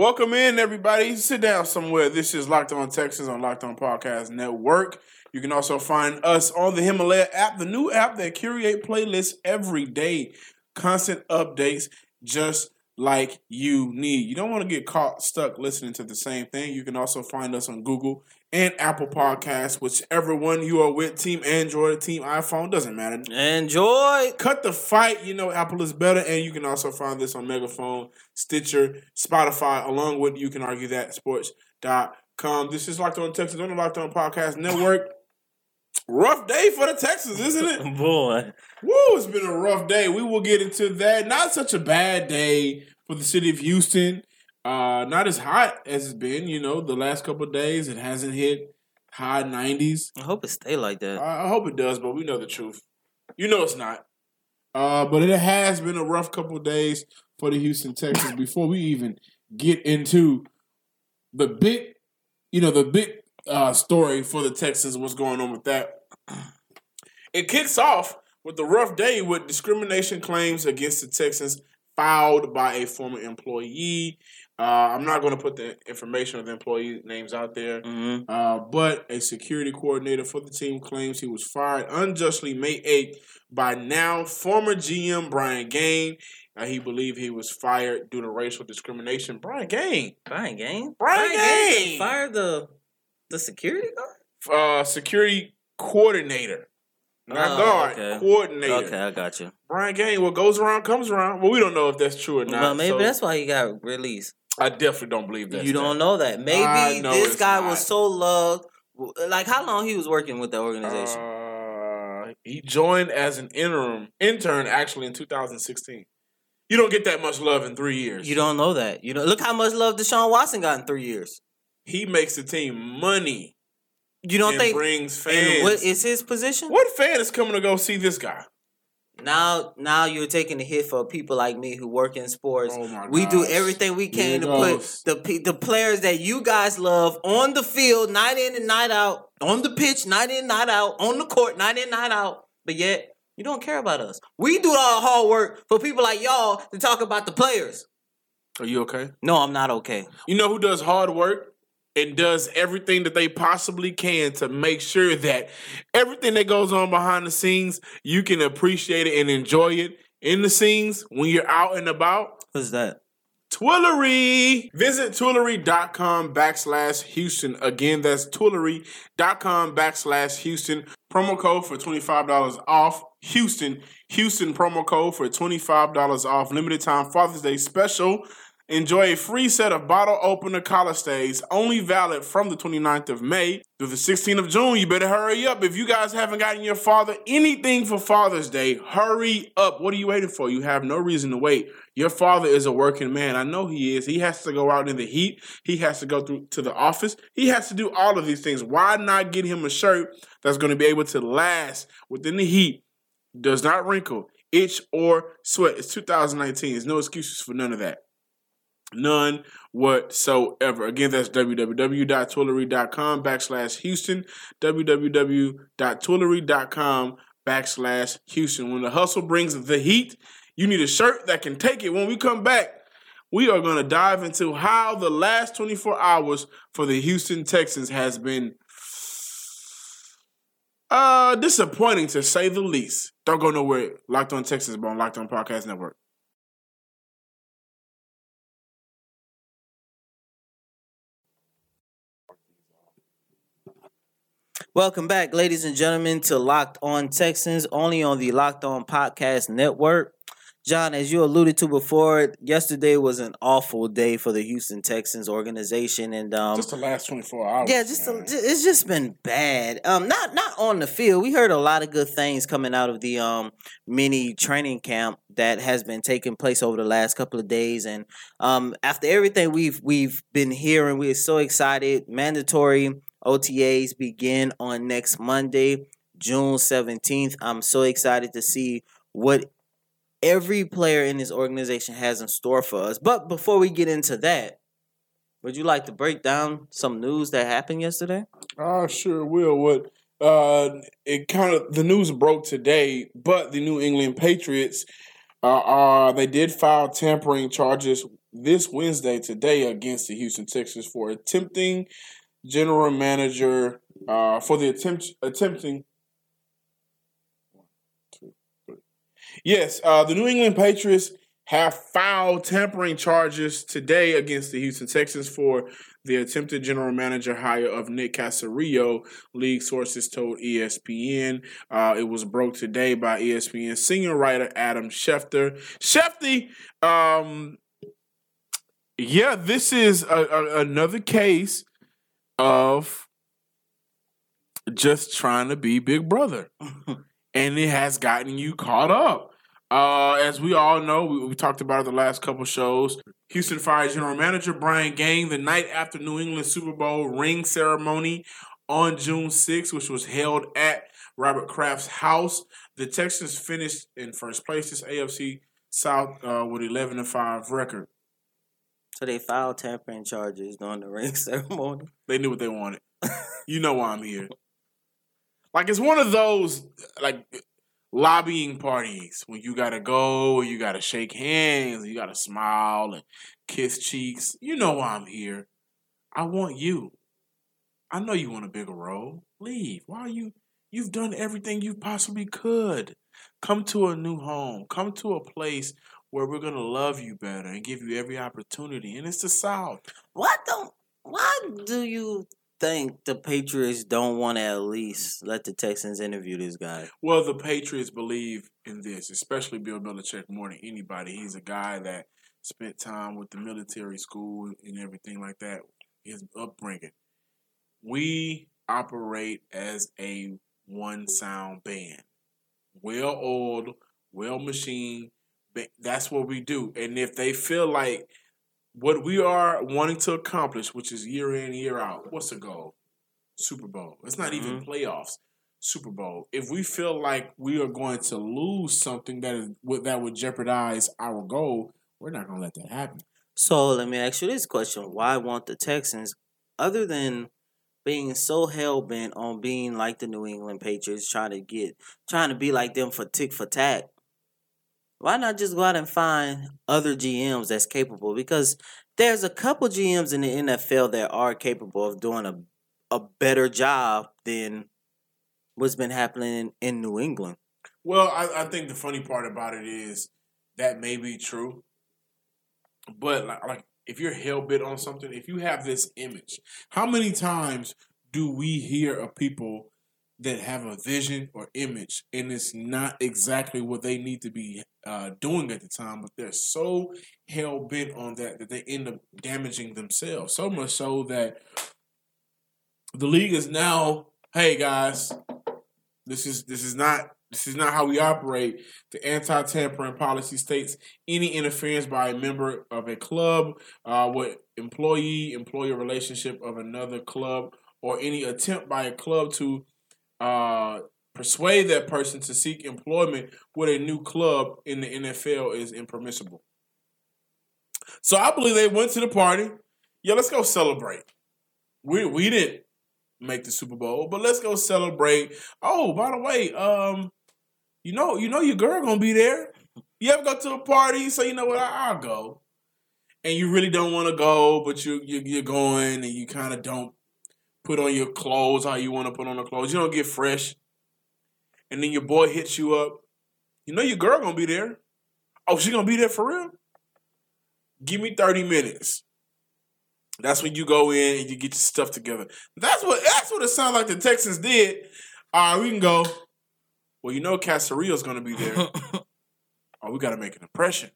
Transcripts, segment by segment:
Welcome in, everybody. Sit down somewhere. This is Locked On Texans on Locked On Podcast Network. You can also find us on the Himalaya app, the new app that curate playlists every day, constant updates, just like you need. You don't want to get caught stuck listening to the same thing. You can also find us on Google and Apple Podcasts, whichever one you are with, Team Android, Team iPhone, doesn't matter. Enjoy. Cut the fight. You know Apple is better, and you can also find this on Megaphone, Stitcher, Spotify, along with you can argue that sports.com. This is Locked On Texans on the Locked On Podcast Network. Rough day for the Texans, isn't it? Boy. Woo, it's been a rough day. We will get into that. Not such a bad day for the city of Houston. Uh, not as hot as it's been, you know, the last couple days. It hasn't hit high 90s. I hope it stay like that. I I hope it does, but we know the truth. You know it's not. Uh, but it has been a rough couple days for the Houston Texans. Before we even get into the big, you know, the big uh, story for the Texans, what's going on with that? It kicks off with the rough day with discrimination claims against the Texans filed by a former employee. Uh, I'm not going to put the information of the employee names out there. hmm Uh, but a security coordinator for the team claims he was fired unjustly May 8th by now former GM Brian Gaine. Uh, he believed he was fired due to racial discrimination. Brian Gaine, Brian Gaine. Brian Gaine! Fired the the security guard. uh, security coordinator, not Oh, guard, okay. coordinator. Okay, I got you. Brian Gaine, what goes around comes around. Well, we don't know if that's true or not. well, maybe so that's why he got released. I definitely don't believe that. you don't know that. Maybe know this guy not. was so loved. Like how long he was working with the organization? Uh, he joined as an interim intern actually in 2016. You don't get that much love in three years. you don't know that. You know. Look how much love Deshaun Watson got in three years. He makes the team money You don't think? brings fans. what is his position? What fan is coming to go see this guy? Now, now you're taking the hit for people like me who work in sports. Oh we do everything we can to goes. put the the players that you guys love on the field, night in and night out, on the pitch, night in, night out, on the court, night in, night out. But yet, you don't care about us. We do all the hard work for people like y'all to talk about the players. Are you okay? No, I'm not okay. You know who does hard work and does everything that they possibly can to make sure that everything that goes on behind the scenes, you can appreciate it and enjoy it in the scenes when you're out and about. What's that? Twillory. Visit Twillory.com backslash Houston. Again, that's Twillory.com backslash Houston. Promo code for $25 off. Houston. Houston promo code for $25 off. Limited time Father's Day special. Enjoy a free set of bottle opener collar stays, only valid from the 29th of May through the 16th of June. You better hurry up. If you guys haven't gotten your father anything for Father's Day, hurry up. What are you waiting for? You have no reason to wait. Your father is a working man. I know he is. He has to go out in the heat. He has to go through to the office. He has to do all of these things. Why not get him a shirt that's going to be able to last within the heat, does not wrinkle, itch, or sweat? It's 2019. There's no excuses for none of that. None whatsoever. Again, that's www.twillory.com backslash Houston. www.twillory.com backslash Houston. When the hustle brings the heat, you need a shirt that can take it. When we come back, we are going to dive into how the last 24 hours for the Houston Texans has been uh disappointing to say the least. Don't go nowhere. Locked on Texas on Locked on Podcast Network. Welcome back, ladies and gentlemen, to Locked On Texans, only on the Locked On Podcast Network. John, as you alluded to before, yesterday was an awful day for the Houston Texans organization, and um, just the last twenty four hours. yeah, just a, it's just been bad. Um, not not on the field. We heard a lot of good things coming out of the um mini training camp that has been taking place over the last couple of days, and um after everything we've we've been hearing, we're so excited. Mandatory OTAs begin on next Monday, June seventeenth. I'm so excited to see what every player in this organization has in store for us. But before we get into that. Would you like to break down some news that happened yesterday? I sure will. What uh, it kind of the news broke today, but the New England Patriots uh, uh they did file tampering charges this Wednesday today against the Houston Texans for attempting general manager uh for the attempt attempting. Yes, uh, the New England Patriots have filed tampering charges today against the Houston Texans for the attempted general manager hire of Nick Caserio, league sources told ESPN. Uh, it was broke today by ESPN senior writer Adam Schefter. Shefty, um, yeah, this is a, a, another case of just trying to be Big Brother, and it has gotten you caught up. Uh, as we all know, we, we talked about it the last couple shows. Houston Fire general manager Brian Gaine the night after New England Super Bowl ring ceremony on June 6th, which was held at Robert Kraft's house. The Texans finished in first place this AFC South uh, with 11 and 5 record. So they filed tampering charges during the ring ceremony. They knew what they wanted. you know why I'm here. Like it's one of those like lobbying parties when you gotta go, you gotta shake hands, you gotta smile and kiss cheeks. You know why I'm here. I want you. I know you want a bigger role. Leave. Why are you? You've done everything you possibly could. Come to a new home. Come to a place where we're gonna love you better and give you every opportunity. And it's the South. Why don't? Why do you think the Patriots don't want to at least let the Texans interview this guy? Well, the Patriots believe in this, especially Bill Belichick more than anybody. He's a guy that spent time with the military school and everything like that. His upbringing. We operate as a one sound band, well oiled, well machined. That's what we do. And if they feel like what we are wanting to accomplish, which is year in, year out, what's the goal? Super Bowl. It's not even mm-hmm. playoffs. Super Bowl. If we feel like we are going to lose something that is would- that would jeopardize our goal, we're not going to let that happen. So let me ask you this question: Why want the Texans, other than being so hell bent on being like the New England Patriots, trying to get, trying to be like them for tick for tack? Why not just go out and find other GMs that's capable? Because there's a couple GMs in the NFL that are capable of doing a a better job than what's been happening in, New England. Well, I, I think the funny part about it is that may be true, but like, like if you're hell bent on something, if you have this image, how many times do we hear of people that have a vision or image and it's not exactly what they need to be uh, doing at the time, but they're so hell bent on that that they end up damaging themselves. So much so that the league is now, hey guys, this is this is not this is not how we operate. The anti-tampering policy states any interference by a member of a club uh, with employee-employer relationship of another club, or any attempt by a club to uh, persuade that person to seek employment with a new club in the NFL is impermissible. So I believe they went to the party. Yeah, let's go celebrate. We we didn't make the Super Bowl, but let's go celebrate. Oh, by the way, um, you know, you know your girl gonna be there. You ever go to a party? So you know what? I, I'll go. And you really don't want to go, but you, you you're going, and you kind of don't put on your clothes how you want to put on the clothes. You don't get fresh, and then your boy hits you up. You know your girl gonna be there. Oh, she gonna be there for real? Give me thirty minutes. That's when you go in and you get your stuff together. That's what that's what it sounds like the Texans did. All right, we can go. Well, you know Caserio's gonna be there. oh, we got to make an impression.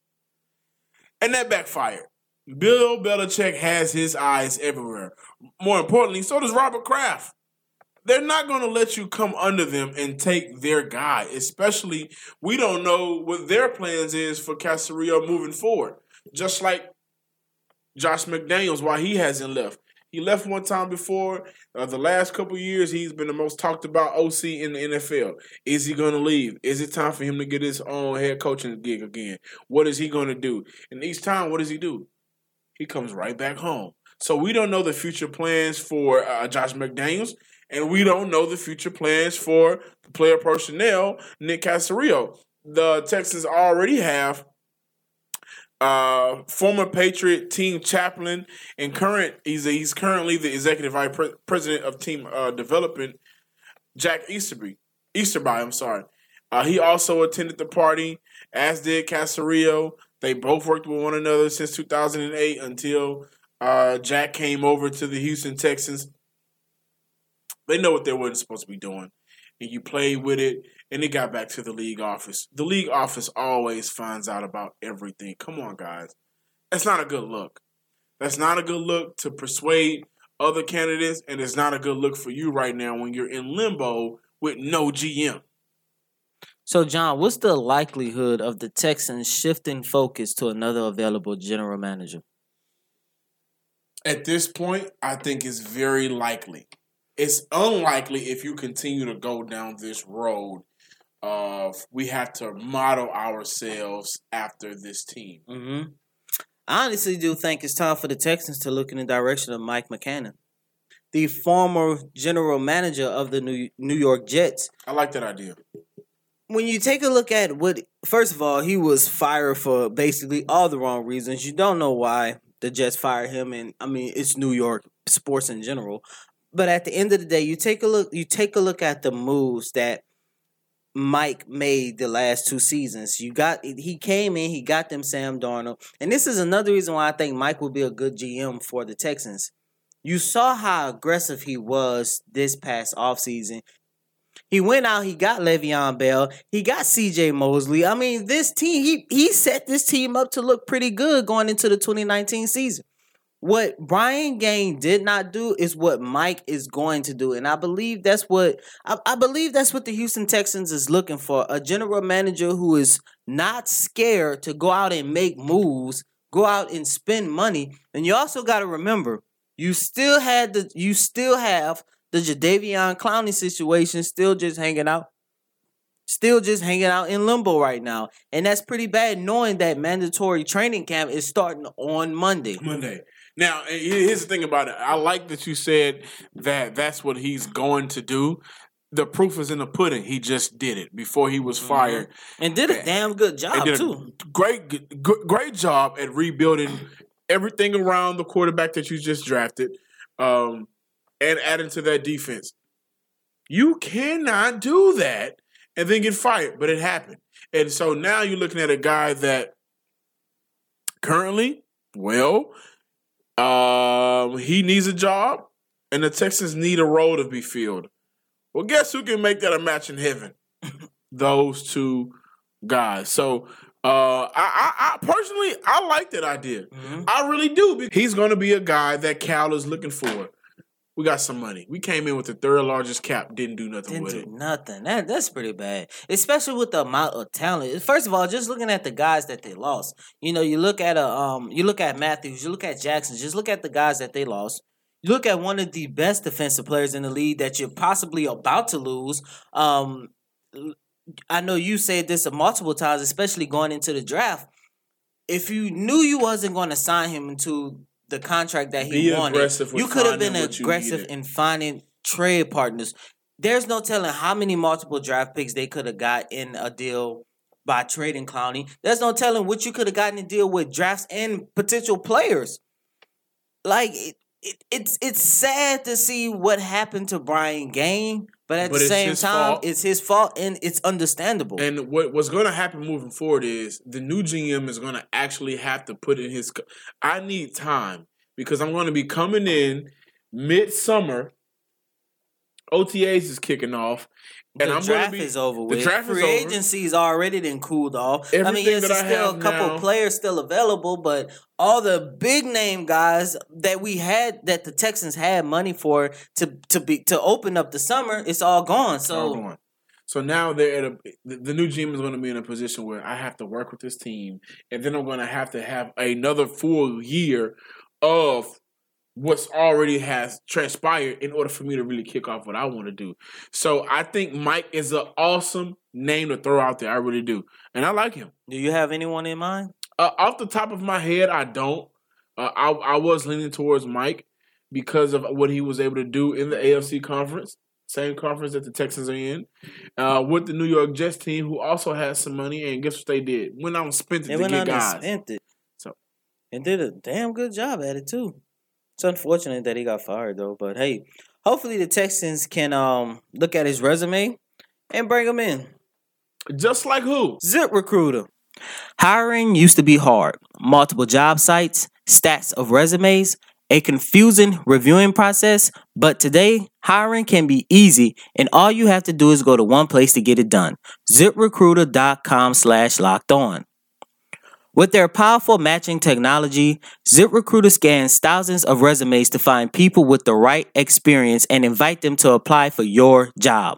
And that backfired. Bill Belichick has his eyes everywhere. More importantly, so does Robert Kraft. They're not going to let you come under them and take their guy, especially we don't know what their plans is for Caserio moving forward. Just like Josh McDaniels, why he hasn't left. He left one time before. Uh, the last couple years, he's been the most talked about OC in the NFL. Is he going to leave? Is it time for him to get his own head coaching gig again? What is he going to do? And each time, what does he do? He comes right back home. So we don't know the future plans for uh, Josh McDaniels, and we don't know the future plans for the player personnel, Nick Caserio. The Texans already have uh, former Patriot team chaplain and current he's he's currently the executive vice pre- president of team uh, development. Jack Easterby, Easterby, I'm sorry. Uh, he also attended the party, as did Caserio. They both worked with one another since 2008 until uh, Jack came over to the Houston Texans. They know what they weren't supposed to be doing, and you played with it and it got back to the league office. The league office always finds out about everything. Come on, guys. That's not a good look. That's not a good look to persuade other candidates, and it's not a good look for you right now when you're in limbo with no GM. So, John, what's the likelihood of the Texans shifting focus to another available general manager? At this point, I think it's very likely. It's unlikely if you continue to go down this road of we have to model ourselves after this team. Mm-hmm. I honestly do think it's time for the Texans to look in the direction of Mike Maccagnan, the former general manager of the New New York Jets. I like that idea. When you take a look at what, first of all, he was fired for basically all the wrong reasons. You don't know why the Jets fired him, and I mean it's New York sports in general. But at the end of the day, you take a look. You take a look at the moves that Mike made the last two seasons. You got he came in, he got them Sam Darnold. And this is another reason why I think Mike would be a good GM for the Texans. You saw how aggressive he was this past offseason. He went out, he got Le'Veon Bell, he got CJ Mosley. I mean, this team, he he set this team up to look pretty good going into the 2019 season. What Brian Gaine did not do is what Mike is going to do, and I believe that's what I, I, believe that's what the Houston Texans is looking for: a general manager who is not scared to go out and make moves, go out and spend money. And you also got to remember, you still had the you still have the Jadeveon Clowney situation still just hanging out still just hanging out in limbo right now. And that's pretty bad knowing that mandatory training camp is starting on Monday. Monday. Now, here's the thing about it. I like that you said that that's what he's going to do. The proof is in the pudding. He just did it before he was fired, mm-hmm. and did a damn good job too. great, great job at rebuilding everything around the quarterback that you just drafted, um, and adding to that defense. You cannot do that and then get fired, but it happened. And so now you're looking at a guy that currently, well, um, he needs a job, and the Texans need a role to be filled. Well, guess who can make that a match in heaven? Those two guys. So, uh, I, I, I, personally, I like that idea. Mm-hmm. I really do. He's going to be a guy that Cal is looking for we got some money. We came in with the third largest cap, didn't do nothing didn't with do it. Nothing. That that's pretty bad. Especially with the amount of talent. First of all, just looking at the guys that they lost. You know, you look at a um you look at Matthews, you look at Jackson, just look at the guys that they lost. You look at one of the best defensive players in the league that you're possibly about to lose. Um I know you said this multiple times, especially going into the draft. If you knew you wasn't going to sign him into the contract that he Be wanted. You could have been aggressive in finding trade partners. There's no telling how many multiple draft picks they could have got in a deal by trading Clowney. There's no telling what you could have gotten to deal with drafts and potential players. Like it, it, it's it's sad to see what happened to Brian Gaine, but at but the same time, fault. it's his fault and it's understandable. And what what's going to happen moving forward is the new GM is going to actually have to put in his. I need time because I'm going to be coming in midsummer. OTAs is kicking off, And the I'm draft be, is over with. the draft is Free over. agency's already then cooled off. I mean, yes, there's still a couple now- players still available, but all the big name guys that we had that the Texans had money for to to be to open up the summer, it's all gone. It's all So. So now they're at a the, the new GM is going to be in a position where I have to work with this team, and then I'm going to have to have another full year of what's already has transpired in order for me to really kick off what I want to do. So I think Mike is an awesome name to throw out there. I really do, and I like him. do you have anyone in mind? Uh, off the top of my head, I don't. Uh, I I was leaning towards Mike because of what he was able to do in the AFC conference, same conference that the Texans are in, uh, with the New York Jets team, who also has some money. And guess what they did? Went out and spent it They to get guys. spent it. So- and did a damn good job at it too. It's unfortunate that he got fired though, but hey, hopefully the Texans can um look at his resume and bring him in. Just like who? Zip Recruiter. Hiring used to be hard. Multiple job sites, stats of resumes, a confusing reviewing process, but today hiring can be easy and all you have to do is go to one place to get it done. ziprecruiter.com slash locked on. With their powerful matching technology, ZipRecruiter scans thousands of resumes to find people with the right experience and invite them to apply for your job.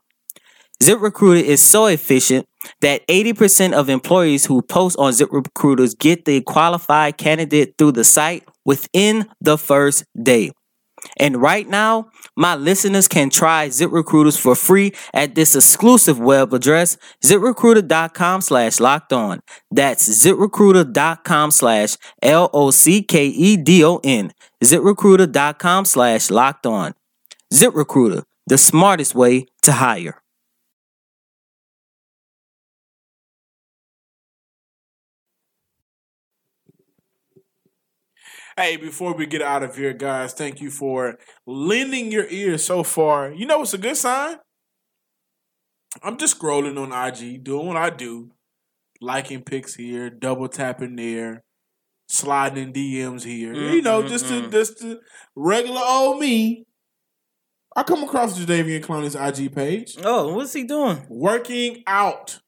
ZipRecruiter is so efficient that 80% of employees who post on ZipRecruiters get the qualified candidate through the site within the first day. And right now, my listeners can try ZipRecruiters for free at this exclusive web address, ziprecruiter.com slash locked on. That's ziprecruiter.com slash L O C K E D O N. ZipRecruiter.com slash locked on. ZipRecruiter, the smartest way to hire. Hey, before we get out of here, guys, thank you for lending your ear so far. You know it's a good sign? I'm just scrolling on IG, doing what I do, liking pics here, double tapping there, sliding in DMs here. you know, just mm, to just to regular old me. I come across Jadeveon Clowney's IG page. Oh, what's he doing? Working out.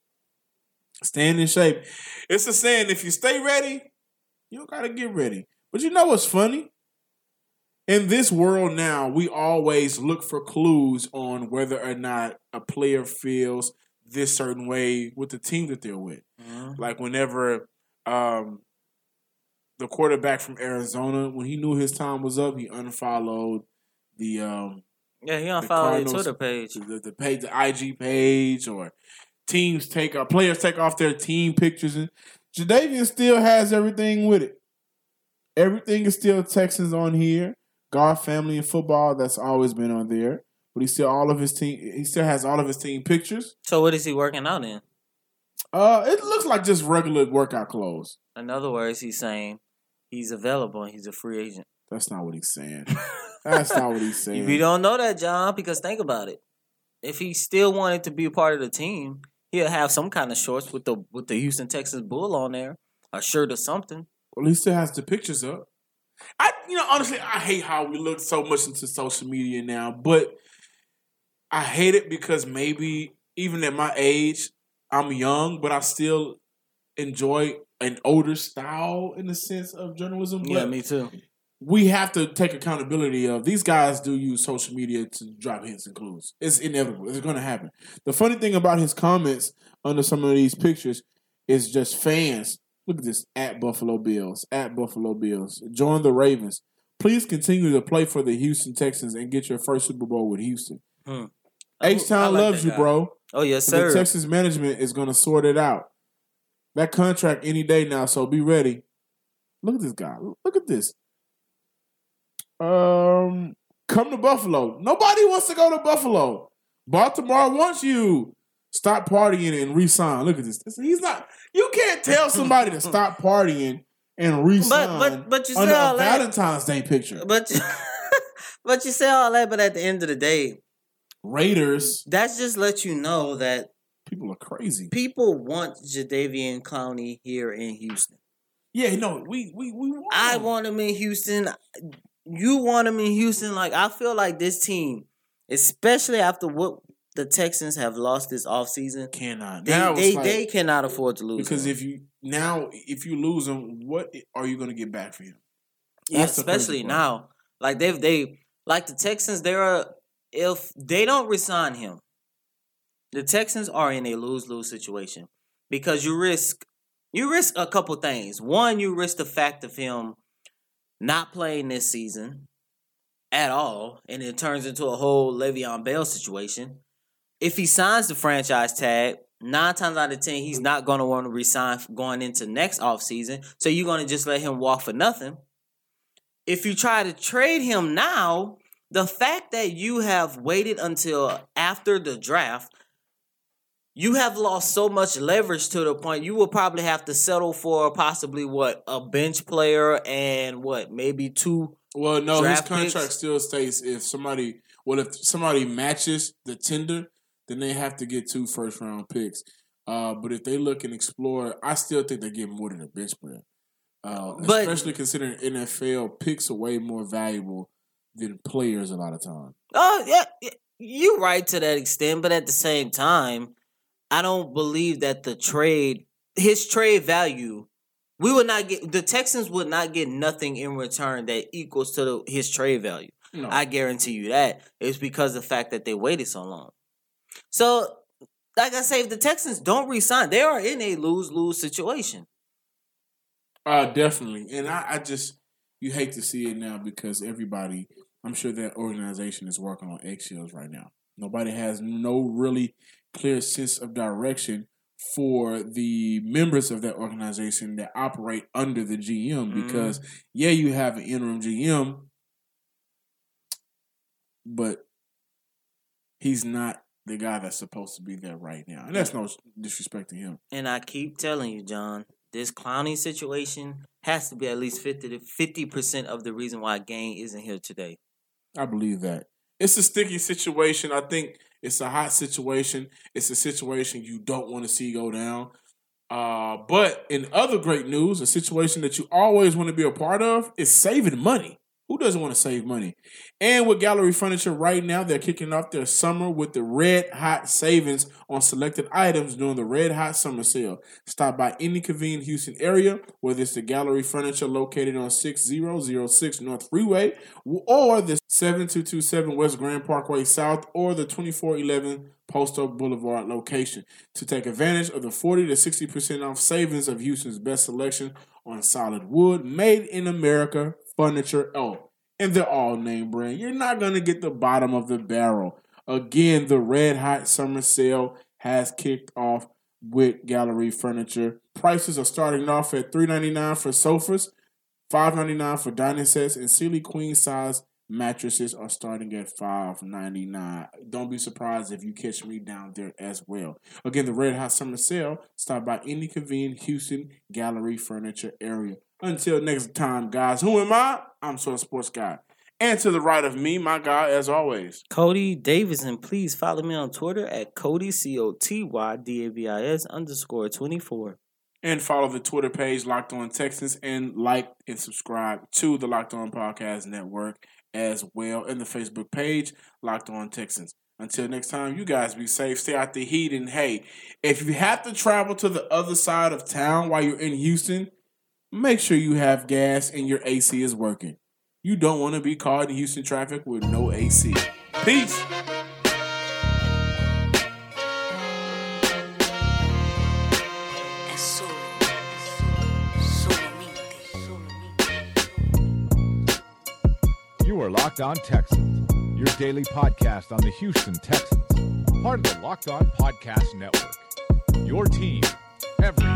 Staying in shape. It's a saying, if you stay ready, you don't gotta get ready. But you know what's funny? In this world now, we always look for clues on whether or not a player feels this certain way with the team that they're with. Like whenever um, the quarterback from Arizona, when he knew his time was up, he unfollowed the um, Yeah, he unfollowed Cardinals- Twitter page. the, the page, the IG page, or teams take uh, players take off their team pictures, and Jadeveon still has everything with it. Everything is still Texans on here. God, family, and football. That's always been on there. But he still all of his team. He still has all of his team pictures. So what is he working out in? Uh, it looks like just regular workout clothes. In other words, he's saying he's available and he's a free agent. That's not what he's saying. That's not what he's saying. We don't know that, John, because think about it. If he still wanted to be a part of the team, he'll have some kind of shorts with the with the Houston Texas Bull on there, a shirt or something. Well, he still has the pictures up. I, you know, honestly, I hate how we look so much into social media now, but I hate it because maybe even at my age, I'm young, but I still enjoy an older style in the sense of journalism. Yeah, But me too. we have to take accountability of these guys do use social media to drop hints and clues. It's inevitable. It's going to happen. The funny thing about his comments under some of these pictures is just fans. Look at this at Buffalo Bills, at Buffalo Bills. Join the Ravens. Please continue to play for the Houston Texans and get your first Super Bowl with Houston. Hmm. H I Town like loves you, guy. bro. Oh yes, The sir. Texas management is going to sort it out. That contract any day now, so be ready. Look at this guy. Look at this. Um, come to Buffalo. Nobody wants to go to Buffalo. Baltimore wants you. Stop partying and resign. Look at this. This- He's not. You can't tell somebody to stop partying and resign but but you under say a all that. Valentine's Day picture. But but you say all that, but at the end of the day, Raiders. that's just let you know that People are crazy. people want Jadeveon Clowney here in Houston. Yeah, no, we we we. Want I want him in Houston. You want him in Houston. Like I feel like this team, especially after what the Texans have lost this offseason. Cannot. They they, like- they cannot afford to lose because him. if you now if you lose him, what are you going to get back for him? Yeah, That's the crazy especially now. Like they've they like the Texans, they're if they don't resign him, the Texans are in a lose lose situation because you risk you risk a couple things. One, you risk the fact of him not playing this season at all, and it turns into a whole Le'Veon Bell situation. If he signs the franchise tag, nine times out of ten, he's not going to want to resign going into next offseason. So you're going to just let him walk for nothing if you try to trade him now, the fact that you have waited until after the draft, you have lost so much leverage to the point you will probably have to settle for possibly what a bench player and what maybe two. Well, no, his contract picks? still states if somebody well if somebody matches the tender, then they have to get two first round picks. Uh, but if they look and explore, I still think they get more than a bench player. Uh, But- especially considering NFL picks are way more valuable than players a lot of times. Oh yeah, you're right to that extent, but at the same time, I don't believe that the trade, his trade value, we would not get the Texans would not get nothing in return that equals to the, his trade value. No, I guarantee you that. It's because of the fact that they waited so long. So, like I say, if the Texans don't resign, they are in a lose lose situation. Uh, definitely. And I, I just you hate to see it now because everybody I'm sure that organization is working on eggshells right now. Nobody has no really clear sense of direction for the members of that organization that operate under the GM because yeah, you have an interim GM, but he's not the guy that's supposed to be there right now. And that's no disrespect to him. And I keep telling you, John, this Clowney situation has to be at least 50 to 50% of the reason why Gaine isn't here today. I believe that. It's a sticky situation. I think it's a hot situation. It's a situation you don't want to see go down. Uh, but in other great news, a situation that you always want to be a part of is saving money. Who doesn't want to save money? And with Gallery Furniture right now, they're kicking off their summer with the red hot savings on selected items during the red hot summer sale. Stop by any convenient Houston area, whether it's the Gallery Furniture located on 6006 North Freeway or the 7227 West Grand Parkway South or the 2411 Post Oak Boulevard location to take advantage of the 40 to 60% off savings of Houston's best selection on solid wood, made in America furniture. Oh, and they're all name brand. You're not going to get the bottom of the barrel. Again, the red hot summer sale has kicked off with Gallery Furniture. Prices are starting off at $3.99 for sofas, $5.99 for dining sets, and Sealy Queen size mattresses are starting at $5.99. Don't be surprised if you catch me down there as well. Again, the Red Hot Summer Sale. Stop by any convenient Houston Gallery Furniture area. Until next time, guys, who am I? I'm Soul Sports Guy. And to the right of me, my guy, as always. Cody Davidson, please follow me on Twitter at Cody C O T Y D A V I S underscore twenty four. And follow the Twitter page Locked On Texans and like and subscribe to the Locked On Podcast Network as well and the Facebook page Locked On Texans. Until next time, you guys be safe, stay out the heat, and hey, if you have to travel to the other side of town while you're in Houston, make sure you have gas and your AC is working. You don't want to be caught in Houston traffic with no AC. Peace. Es solo, solamente, solamente. You are Locked On Texans, your daily podcast on the Houston Texans, part of the Locked On Podcast Network. Your team every